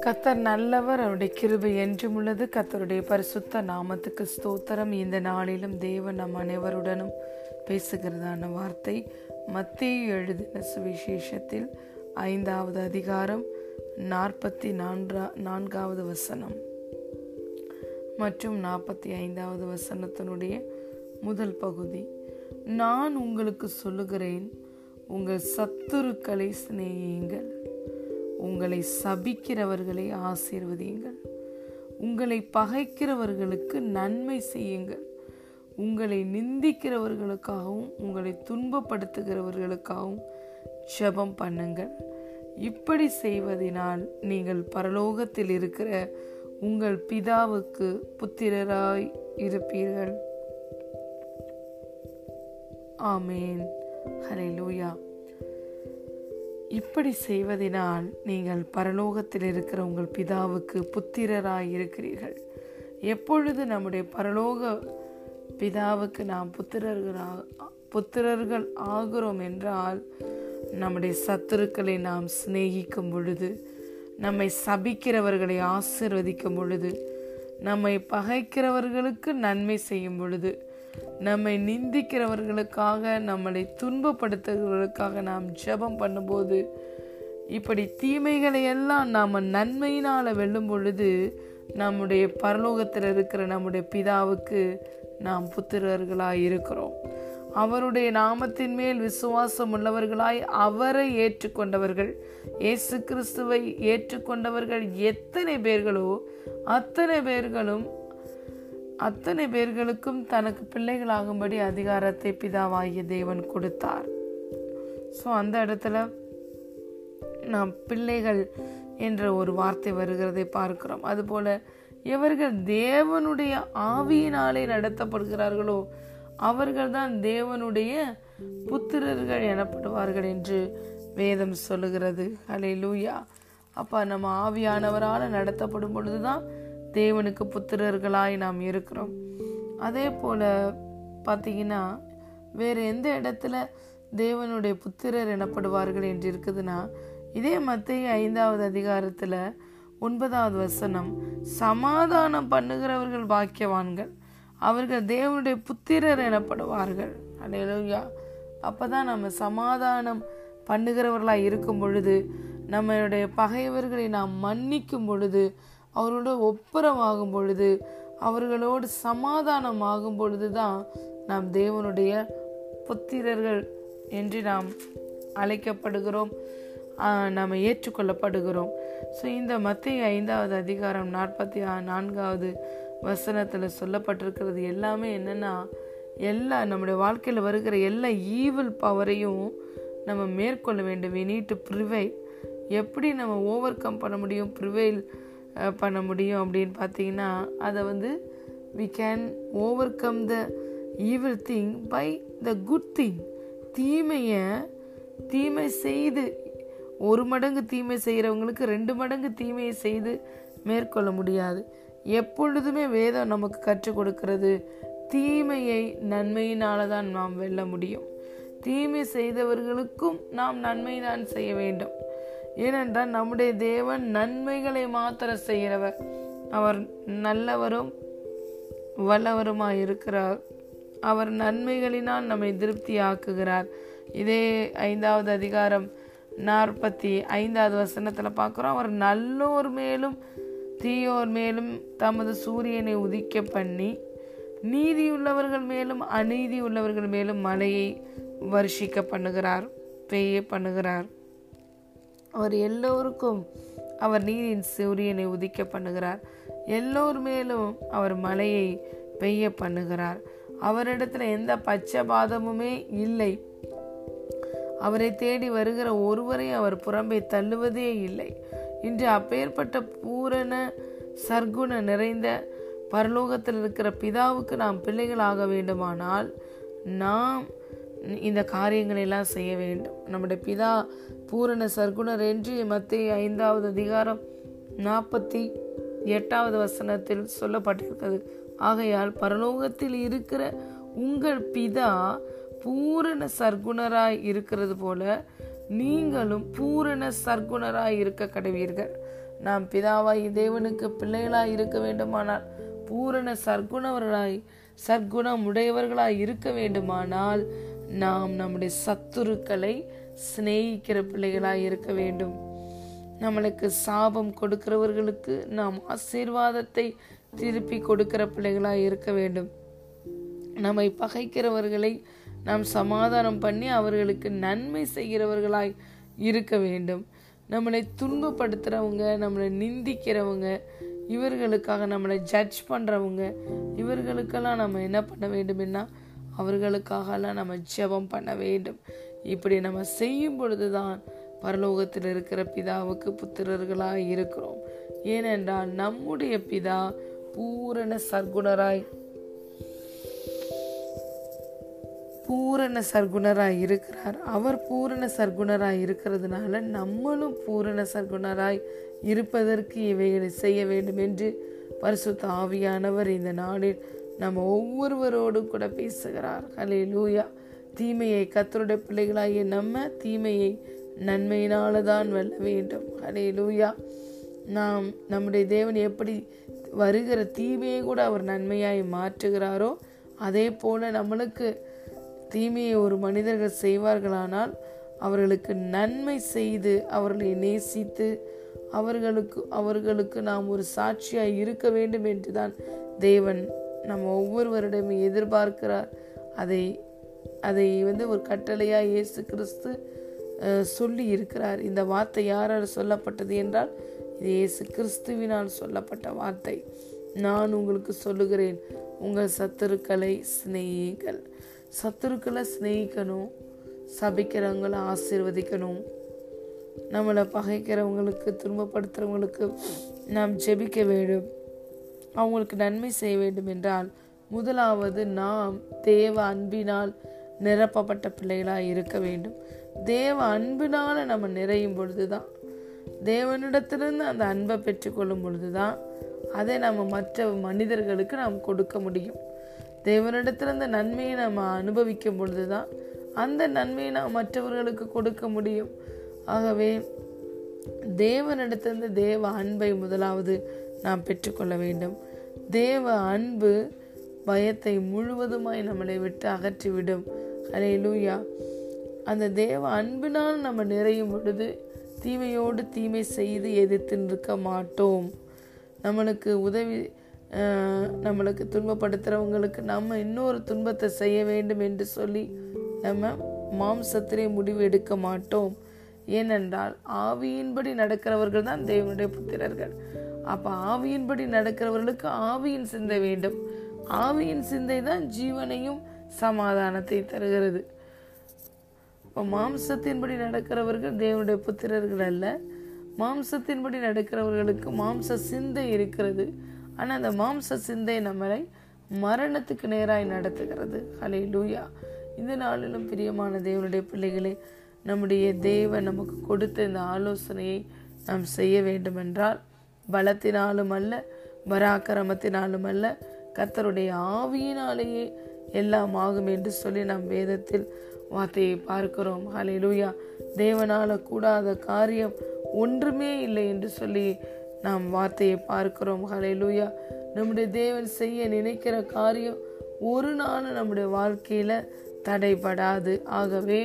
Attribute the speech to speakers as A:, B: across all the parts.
A: கத்தர் நல்லவர் அவருடைய கிருபை என்றும் உள்ளது. கத்தருடைய பரிசுத்த நாமத்துக்கு ஸ்தோத்திரம். இந்த நாளிலும் தேவன் நம் அனைவருடனும் பேசுகிறதான வார்த்தை மத்திய எழுதின சுவிசேஷத்தில் ஐந்தாவது அதிகாரம் நாற்பத்தி நான்கா நான்காவது வசனம். மற்றும் நாற்பத்தி ஐந்தாவது வசனத்தினுடைய முதல் பகுதி நான் உங்களுக்கு சொல்லுகிறேன் உங்கள் சத்துருக்களை சிநேகியுங்கள். உங்களை சபிக்கிறவர்களை ஆசீர்வதியுங்கள். உங்களை பகைக்கிறவர்களுக்கு நன்மை செய்யுங்கள். உங்களை நிந்திக்கிறவர்களுக்காகவும் உங்களை துன்பப்படுத்துகிறவர்களுக்காகவும் ஜெபம் பண்ணுங்கள். இப்படி செய்வதனால் நீங்கள் பரலோகத்தில் இருக்கிற உங்கள் பிதாவுக்கு புத்திரராய் இருப்பீர்கள். ஆமேன். ஹalleluya. இப்படி செய்வதினால் நீங்கள் பரலோகத்தில் இருக்கிற உங்கள் பிதாவுக்கு புத்திரராய் இருக்கிறீர்கள். எப்பொழுது நம்முடைய பரலோக பிதாவுக்கு நாம் புத்திரர்களாக புத்திரர்கள் ஆகிறோம் என்றால் நம்முடைய சத்துருக்களை நாம் சிநேகிக்கும் பொழுது நம்மை சபிக்கிறவர்களை ஆசிர்வதிக்கும் பொழுது நம்மை பகைக்கிறவர்களுக்கு நன்மை செய்யும் பொழுது நம்மை நிந்திக்கிறவர்களுக்காக நம்மளை துன்பப்படுத்துகிறவர்களுக்காக நாம் ஜெபம் பண்ணும்போது இப்படி தீமைகளை எல்லாம் நாம் நன்மையினால் வெல்லும் பொழுது நம்முடைய பரலோகத்தில் இருக்கிற நம்முடைய பிதாவுக்கு நாம் புத்திரர்களாய் இருக்கிறோம். அவருடைய நாமத்தின் மேல் விசுவாசம் உள்ளவர்களாய் அவரை ஏற்றுக்கொண்டவர்கள் இயேசு கிறிஸ்துவை ஏற்றுக்கொண்டவர்கள் எத்தனை பேர்களோ அத்தனை பேர்களும் அத்தனை பேர்களுக்கும் தனக்கு பிள்ளைகளாகும்படி அதிகாரத்தை பிதாவாகிய தேவன் கொடுத்தார். ஸோ அந்த இடத்துல நாம் பிள்ளைகள் என்ற ஒரு வார்த்தை வருகிறதை பார்க்கிறோம். அதுபோல எவர்கள் தேவனுடைய ஆவியினாலே நடத்தப்படுகிறார்களோ அவர்கள்தான் தேவனுடைய புத்திரர்கள் எனப்படுவார்கள் என்று வேதம் சொல்லுகிறது. அலை லூயா அப்பா நம்ம ஆவியானவரால் நடத்தப்படும் பொழுதுதான் தேவனுக்கு புத்திரர்களாய் நாம் இருக்கிறோம். அதே போல பார்த்தீங்கன்னா வேறு எந்த இடத்துல தேவனுடைய புத்திரர் எனப்படுவார்கள் என்று இருக்குதுன்னா இதே மத்திய ஐந்தாவது அதிகாரத்தில் ஒன்பதாவது வசனம் சமாதானம் பண்ணுகிறவர்கள் பாக்கியவான்கள் அவர்கள் தேவனுடைய புத்திரர் எனப்படுவார்கள். அப்போ அப்பதான் நம்ம சமாதானம் பண்ணுகிறவர்களாக இருக்கும் பொழுது நம்மளுடைய பகைவர்களை நாம் மன்னிக்கும் பொழுது அவரோட ஒப்புரமாகும் பொழுது அவர்களோடு சமாதானம் பொழுது தான் நாம் தேவனுடைய புத்திரர்கள் என்று நாம் அழைக்கப்படுகிறோம். நாம் ஏற்றுக்கொள்ளப்படுகிறோம். ஸோ இந்த மத்திய ஐந்தாவது அதிகாரம் நாற்பத்தி நான்காவது வசனத்தில் சொல்லப்பட்டிருக்கிறது எல்லாமே என்னென்னா எல்லா நம்முடைய வாழ்க்கையில் வருகிற எல்லா ஈவில் பவரையும் நம்ம மேற்கொள்ள வேண்டும். வி நீட் டு எப்படி நம்ம ஓவர் கம் பண்ண முடியும்? ப்ரிவைல் பண்ண முடியும் அப்படின்னு பார்த்தீங்கன்னா அதை வந்து we can overcome the evil thing by the good thing தீமையை தீமை செய்து ஒரு மடங்கு தீமை செய்கிறவங்களுக்கு ரெண்டு மடங்கு தீமையை செய்து மேற்கொள்ள முடியாது. எப்பொழுதுமே வேதம் நமக்கு கற்றுக் கொடுக்கிறது தீமையை நன்மையினால தான் நாம் வெல்ல முடியும். தீமை செய்தவர்களுக்கும் நாம் நன்மை தான் செய்ய வேண்டும். ஏனென்றால் நம்முடைய தேவன் நன்மைகளை மாத்திர செய்கிறவர். அவர் நல்லவரும் வல்லவருமாய் இருக்கிறார். அவர் நன்மைகளினால் நம்மை திருப்தி ஆக்குகிறார் இதே ஐந்தாவது அதிகாரம் நாற்பத்தி ஐந்தாவது வசனத்தில் பார்க்குறோம். அவர் நல்லோர் மேலும் தீயோர் மேலும் தமது சூரியனை உதிக்க பண்ணி நீதி உள்ளவர்கள் மேலும் அநீதி உள்ளவர்கள் மேலும் மழையை வருஷிக்க பண்ணுகிறார் பெய்ய பண்ணுகிறார். அவர் எல்லோருக்கும் அவர் நீரின் சூரியனை உதிக்க பண்ணுகிறார். எல்லோர் மேலும் அவர் மழையை பெய்ய பண்ணுகிறார். அவரிடத்துல எந்த பச்சபாதமுமே இல்லை. அவரை தேடி வருகிற ஒருவரை அவர் புறம்பே தள்ளுவதே இல்லை. இன்று அப்பேற்பட்ட பூரண சர்க்குண நிறைந்த பரலோகத்தில் இருக்கிற பிதாவுக்கு நாம் பிள்ளைகளாக வேண்டுமானால் நாம் இந்த காரியங்களை எல்லாம் செய்ய வேண்டும். நம்முடைய பிதா பூரண சர்க்குணர் என்று மத்திய ஐந்தாவது அதிகாரம் நாற்பத்தி எட்டாவது வசனத்தில் சொல்லப்பட்டிருக்கிறது. ஆகையால் பரலோகத்தில் இருக்கிற உங்கள் பிதா பூரண சர்க்குணராய் இருக்கிறது போல நீங்களும் பூரண சர்க்குணராய் இருக்க கடவீர்கள். நாம் பிதாவாய் தேவனுக்கு பிள்ளைகளாய் இருக்க வேண்டுமானால் பூரண சர்க்குணவர்களாய் சர்க்குணம் உடையவர்களாய் இருக்க வேண்டுமானால் நாம் நம்முடைய சத்துருக்களை சிநேகிக்கிற பிள்ளைகளாக இருக்க வேண்டும். நம்மளுக்கு சாபம் கொடுக்கிறவர்களுக்கு நாம் ஆசீர்வாதத்தை திருப்பி கொடுக்கிற பிள்ளைகளாக இருக்க வேண்டும். நம்மை பகைக்கிறவர்களை நாம் சமாதானம் பண்ணி அவர்களுக்கு நன்மை செய்கிறவர்களாய் இருக்க வேண்டும். நம்மளை துன்பப்படுத்துகிறவங்க நம்மளை நிந்திக்கிறவங்க இவர்களுக்காக நம்மளை ஜட்ஜ் பண்ணுறவங்க இவர்களுக்கெல்லாம் நம்ம என்ன பண்ண வேண்டும்னா அவர்களுக்காகலாம் நம்ம ஜெபம் பண்ண வேண்டும். இப்படி நம்ம செய்யும் பொழுதுதான் பரலோகத்தில் இருக்கிற பிதாவுக்கு புத்திரர்களாய் இருக்கிறோம். ஏனென்றால் நம்முடைய பிதா பூரண சர்க்குணராய் பூரண சர்க்குணராய் இருக்கிறார். அவர் பூரண சர்க்குணராய் இருக்கிறதுனால நம்மளும் பூரண சர்க்குணராய் இருப்பதற்கு இவைகளை செய்ய வேண்டும் என்று பரிசுத்த ஆவியானவர் இந்த நாளில் நம்ம ஒவ்வொருவரோடு கூட பேசுகிறார். ஹலே லூயா தீமையை கத்தருடைய பிள்ளைகளாகிய நம்ம தீமையை நன்மையினால தான் வெல்ல வேண்டும். ஹலே லூயா நாம் நம்முடைய தேவன் எப்படி வருகிற தீமையை கூட அவர் நன்மையாய் மாற்றுகிறாரோ அதே போல நம்மளுக்கு தீமையை ஒரு மனிதர்கள் செய்வார்களானால் அவர்களுக்கு நன்மை செய்து அவர்களை நேசித்து அவர்களுக்கு அவர்களுக்கு நாம் ஒரு சாட்சியாய் இருக்க வேண்டும் என்றுதான் தேவன் நம்ம ஒவ்வொருவரிடமும் எதிர்பார்க்கிறார். அதை அதை வந்து ஒரு கட்டளையாக இயேசு கிறிஸ்து சொல்லி இருக்கிறார். இந்த வார்த்தை யாரால் சொல்லப்பட்டது என்றால் இது இயேசு கிறிஸ்துவினால் சொல்லப்பட்ட வார்த்தை. நான் உங்களுக்கு சொல்லுகிறேன் உங்கள் சத்துருக்களை சிநேகிகள். சத்துருக்களை சிநேகிக்கணும் சபிக்கிறவங்களை ஆசீர்வதிக்கணும். நம்மளை பகைக்கிறவங்களுக்கு துன்பப்படுத்துகிறவங்களுக்கு நாம் ஜெபிக்க வேண்டும். அவங்களுக்கு நன்மை செய்ய வேண்டும் என்றால் முதலாவது நாம் தேவ அன்பினால் நிரப்பப்பட்ட பிள்ளைகளாக இருக்க வேண்டும். தேவ அன்பினால் நம்ம நிறையும் பொழுதுதான். தேவனிடத்திலிருந்து அந்த அன்பை பெற்றுக்கொள்ளும் பொழுதுதான் அதை நம்ம மற்ற மனிதர்களுக்கு நாம் கொடுக்க முடியும். தேவனிடத்திலிருந்து நன்மையை நம்ம அனுபவிக்கும் பொழுதுதான் அந்த நன்மையை நாம் மற்றவர்களுக்கு கொடுக்க முடியும். ஆகவே தேவனிடத்திலிருந்து தேவ அன்பை முதலாவது நாம் பெற்றுக்கொள்ள வேண்டும். தேவ அன்பு பயத்தை முழுவதுமாய் நம்மளை விட்டு அகற்றிவிடும். அலே லூயா அந்த தேவ அன்பினால் நம்ம நிறையும் பொழுது தீமையோடு தீமை செய்து எதிர்த்து நிற்க மாட்டோம். நம்மளுக்கு உதவி நம்மளுக்கு துன்பப்படுத்துகிறவங்களுக்கு நம்ம இன்னொரு துன்பத்தை செய்ய வேண்டும் என்று சொல்லி நம்ம மாம்சத்திலே முடிவு எடுக்க மாட்டோம். ஏனென்றால் ஆவியின்படி நடக்கிறவர்கள் தான் தேவனுடைய புத்திரர்கள். அப்ப ஆவியின்படி நடக்கிறவர்களுக்கு ஆவியின் சிந்தை வேண்டும். ஆவியின் சிந்தை தான் ஜீவனையும் சமாதானத்தை தருகிறது. இப்போ மாம்சத்தின்படி நடக்கிறவர்கள் தேவனுடைய புத்திரர்கள் அல்ல. மாம்சத்தின்படி நடக்கிறவர்களுக்கு மாம்ச சிந்தை இருக்கிறது. ஆனால் அந்த மாம்ச சிந்தை நம்மளை மரணத்துக்கு நேராய் நடத்துகிறது. ஹலே லூயா இந்த நாளிலும் பிரியமான தேவனுடைய பிள்ளைகளே நம்முடைய தேவன் நமக்கு கொடுத்த இந்த ஆலோசனையை நாம் செய்ய வேண்டுமென்றால் பலத்தினாலும் அல்ல பராக்கிரமத்தினாலும் அல்ல கத்தருடைய ஆவியினாலேயே எல்லாம் ஆகும் என்று சொல்லி நாம் வேதத்தில் வார்த்தையை பார்க்கிறோம். ஹலே லூயா தேவனால கூடாத காரியம் ஒன்றுமே இல்லை என்று சொல்லி நாம் வார்த்தையை பார்க்கிறோம். ஹலே லூயா நம்முடைய தேவன் செய்ய நினைக்கிற காரியம் ஒரு நாள் நம்முடைய வாழ்க்கையில தடைபடாது. ஆகவே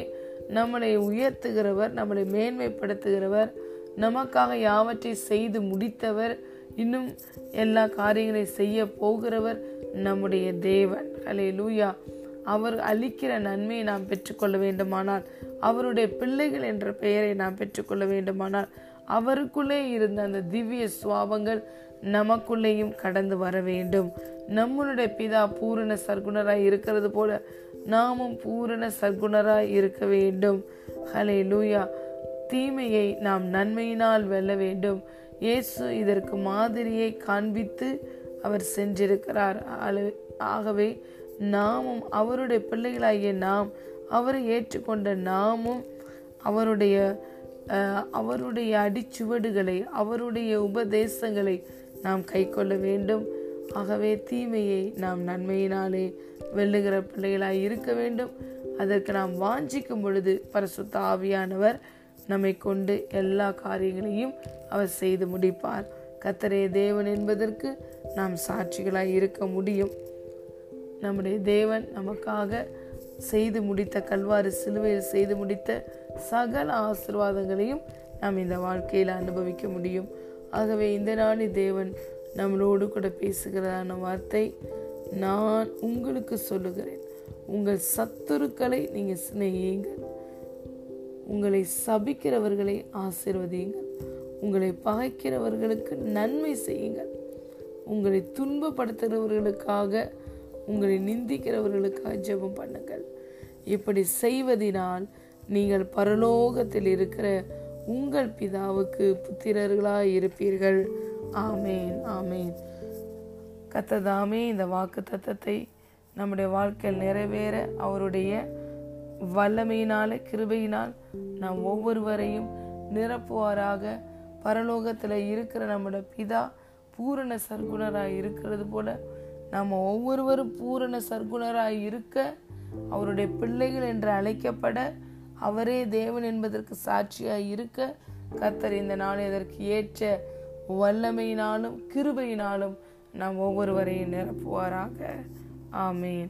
A: நம்மளை உயர்த்துகிறவர் நம்மளை மேன்மைப்படுத்துகிறவர் நமக்காக யாவற்றை செய்து முடித்தவர் இன்னும் எல்லா காரியங்களையும் செய்ய போகிறவர் நம்முடைய தேவன். அலே லூயா அவர் அளிக்கிற நன்மையை நாம் பெற்றுக்கொள்ள வேண்டுமானால் அவருடைய பிள்ளைகள் என்ற பெயரை நாம் பெற்றுக்கொள்ள வேண்டுமானால் அவருக்குள்ளே இருந்த அந்த திவ்ய சுவாபங்கள் நமக்குள்ளேயும் கடந்து வர வேண்டும். நம்மளுடைய பிதா பூரண சர்க்குணராய் இருக்கிறது போல நாமும் பூரண சர்க்குணராய் இருக்க வேண்டும். ஹலே லூயா தீமையை நாம் நன்மையினால் வெல்ல வேண்டும். இயேசு இதற்கு மாதிரியை காண்பித்து அவர் சென்றிருக்கிறார். ஆகவே நாமும் அவருடைய பிள்ளைகளாகிய நாம் அவரை ஏற்றுக்கொண்ட நாமும் அவருடைய அவருடைய அடிச்சுவடுகளை அவருடைய உபதேசங்களை நாம் கை கொள்ள வேண்டும். ஆகவே தீமையை நாம் நன்மையினாலே வெல்லுகிற பிள்ளைகளாய் இருக்க வேண்டும். அதற்கு நாம் வாஞ்சிக்கும் பொழுது பரசுத்த ஆவியானவர் நம்மை கொண்டு எல்லா காரியங்களையும் அவர் செய்து முடிப்பார். கத்தரே தேவன் என்பதற்கு நாம் சாட்சிகளாய் இருக்க முடியும். நம்முடைய தேவன் நமக்காக செய்து முடித்த கல்வாறு சிலுவையில் செய்து முடித்த சகல ஆசிர்வாதங்களையும் நாம் இந்த வாழ்க்கையில் அனுபவிக்க முடியும். ஆகவே இந்த நாளில் தேவன் நம்மளோடு கூட பேசுகிறதான வார்த்தை நான் உங்களுக்கு சொல்லுகிறேன். உங்கள் சத்துருக்களை நீங்கள் சிநேகியுங்கள். உங்களை சபிக்கிறவர்களை ஆசிர்வதியுங்கள். உங்களை பகைக்கிறவர்களுக்கு நன்மை செய்யுங்கள். உங்களை துன்பப்படுத்துகிறவர்களுக்காக உங்களை நிந்திக்கிறவர்களுக்காக ஜெபம் பண்ணுங்கள். இப்படி செய்வதினால் நீங்கள் பரலோகத்தில் இருக்கிற உங்கள் பிதாவுக்கு புத்திரர்களாய் இருப்பீர்கள். ஆமேன் ஆமேன். கத்ததாமே இந்த வாக்கு தத்தத்தை நம்முடைய வாழ்க்கையில் நிறைவேற அவருடைய வல்லமையினால கிருபையினால் நாம் ஒவ்வொருவரையும் நிரப்புவாராக. பரலோகத்தில் இருக்கிற நம்மளோட பிதா பூரண சர்க்குணராக இருக்கிறது போல நாம் ஒவ்வொருவரும் பூரண சர்க்குணராக இருக்க அவருடைய பிள்ளைகள் என்று அழைக்கப்பட அவரே தேவன் என்பதற்கு சாட்சியாக இருக்க கத்தர் இந்த நாள் இதற்கு ஏற்ற வல்லமையினாலும் கிருபையினாலும் நாம் ஒவ்வொருவரையும் நிரப்புவாராக. ஆமேன்.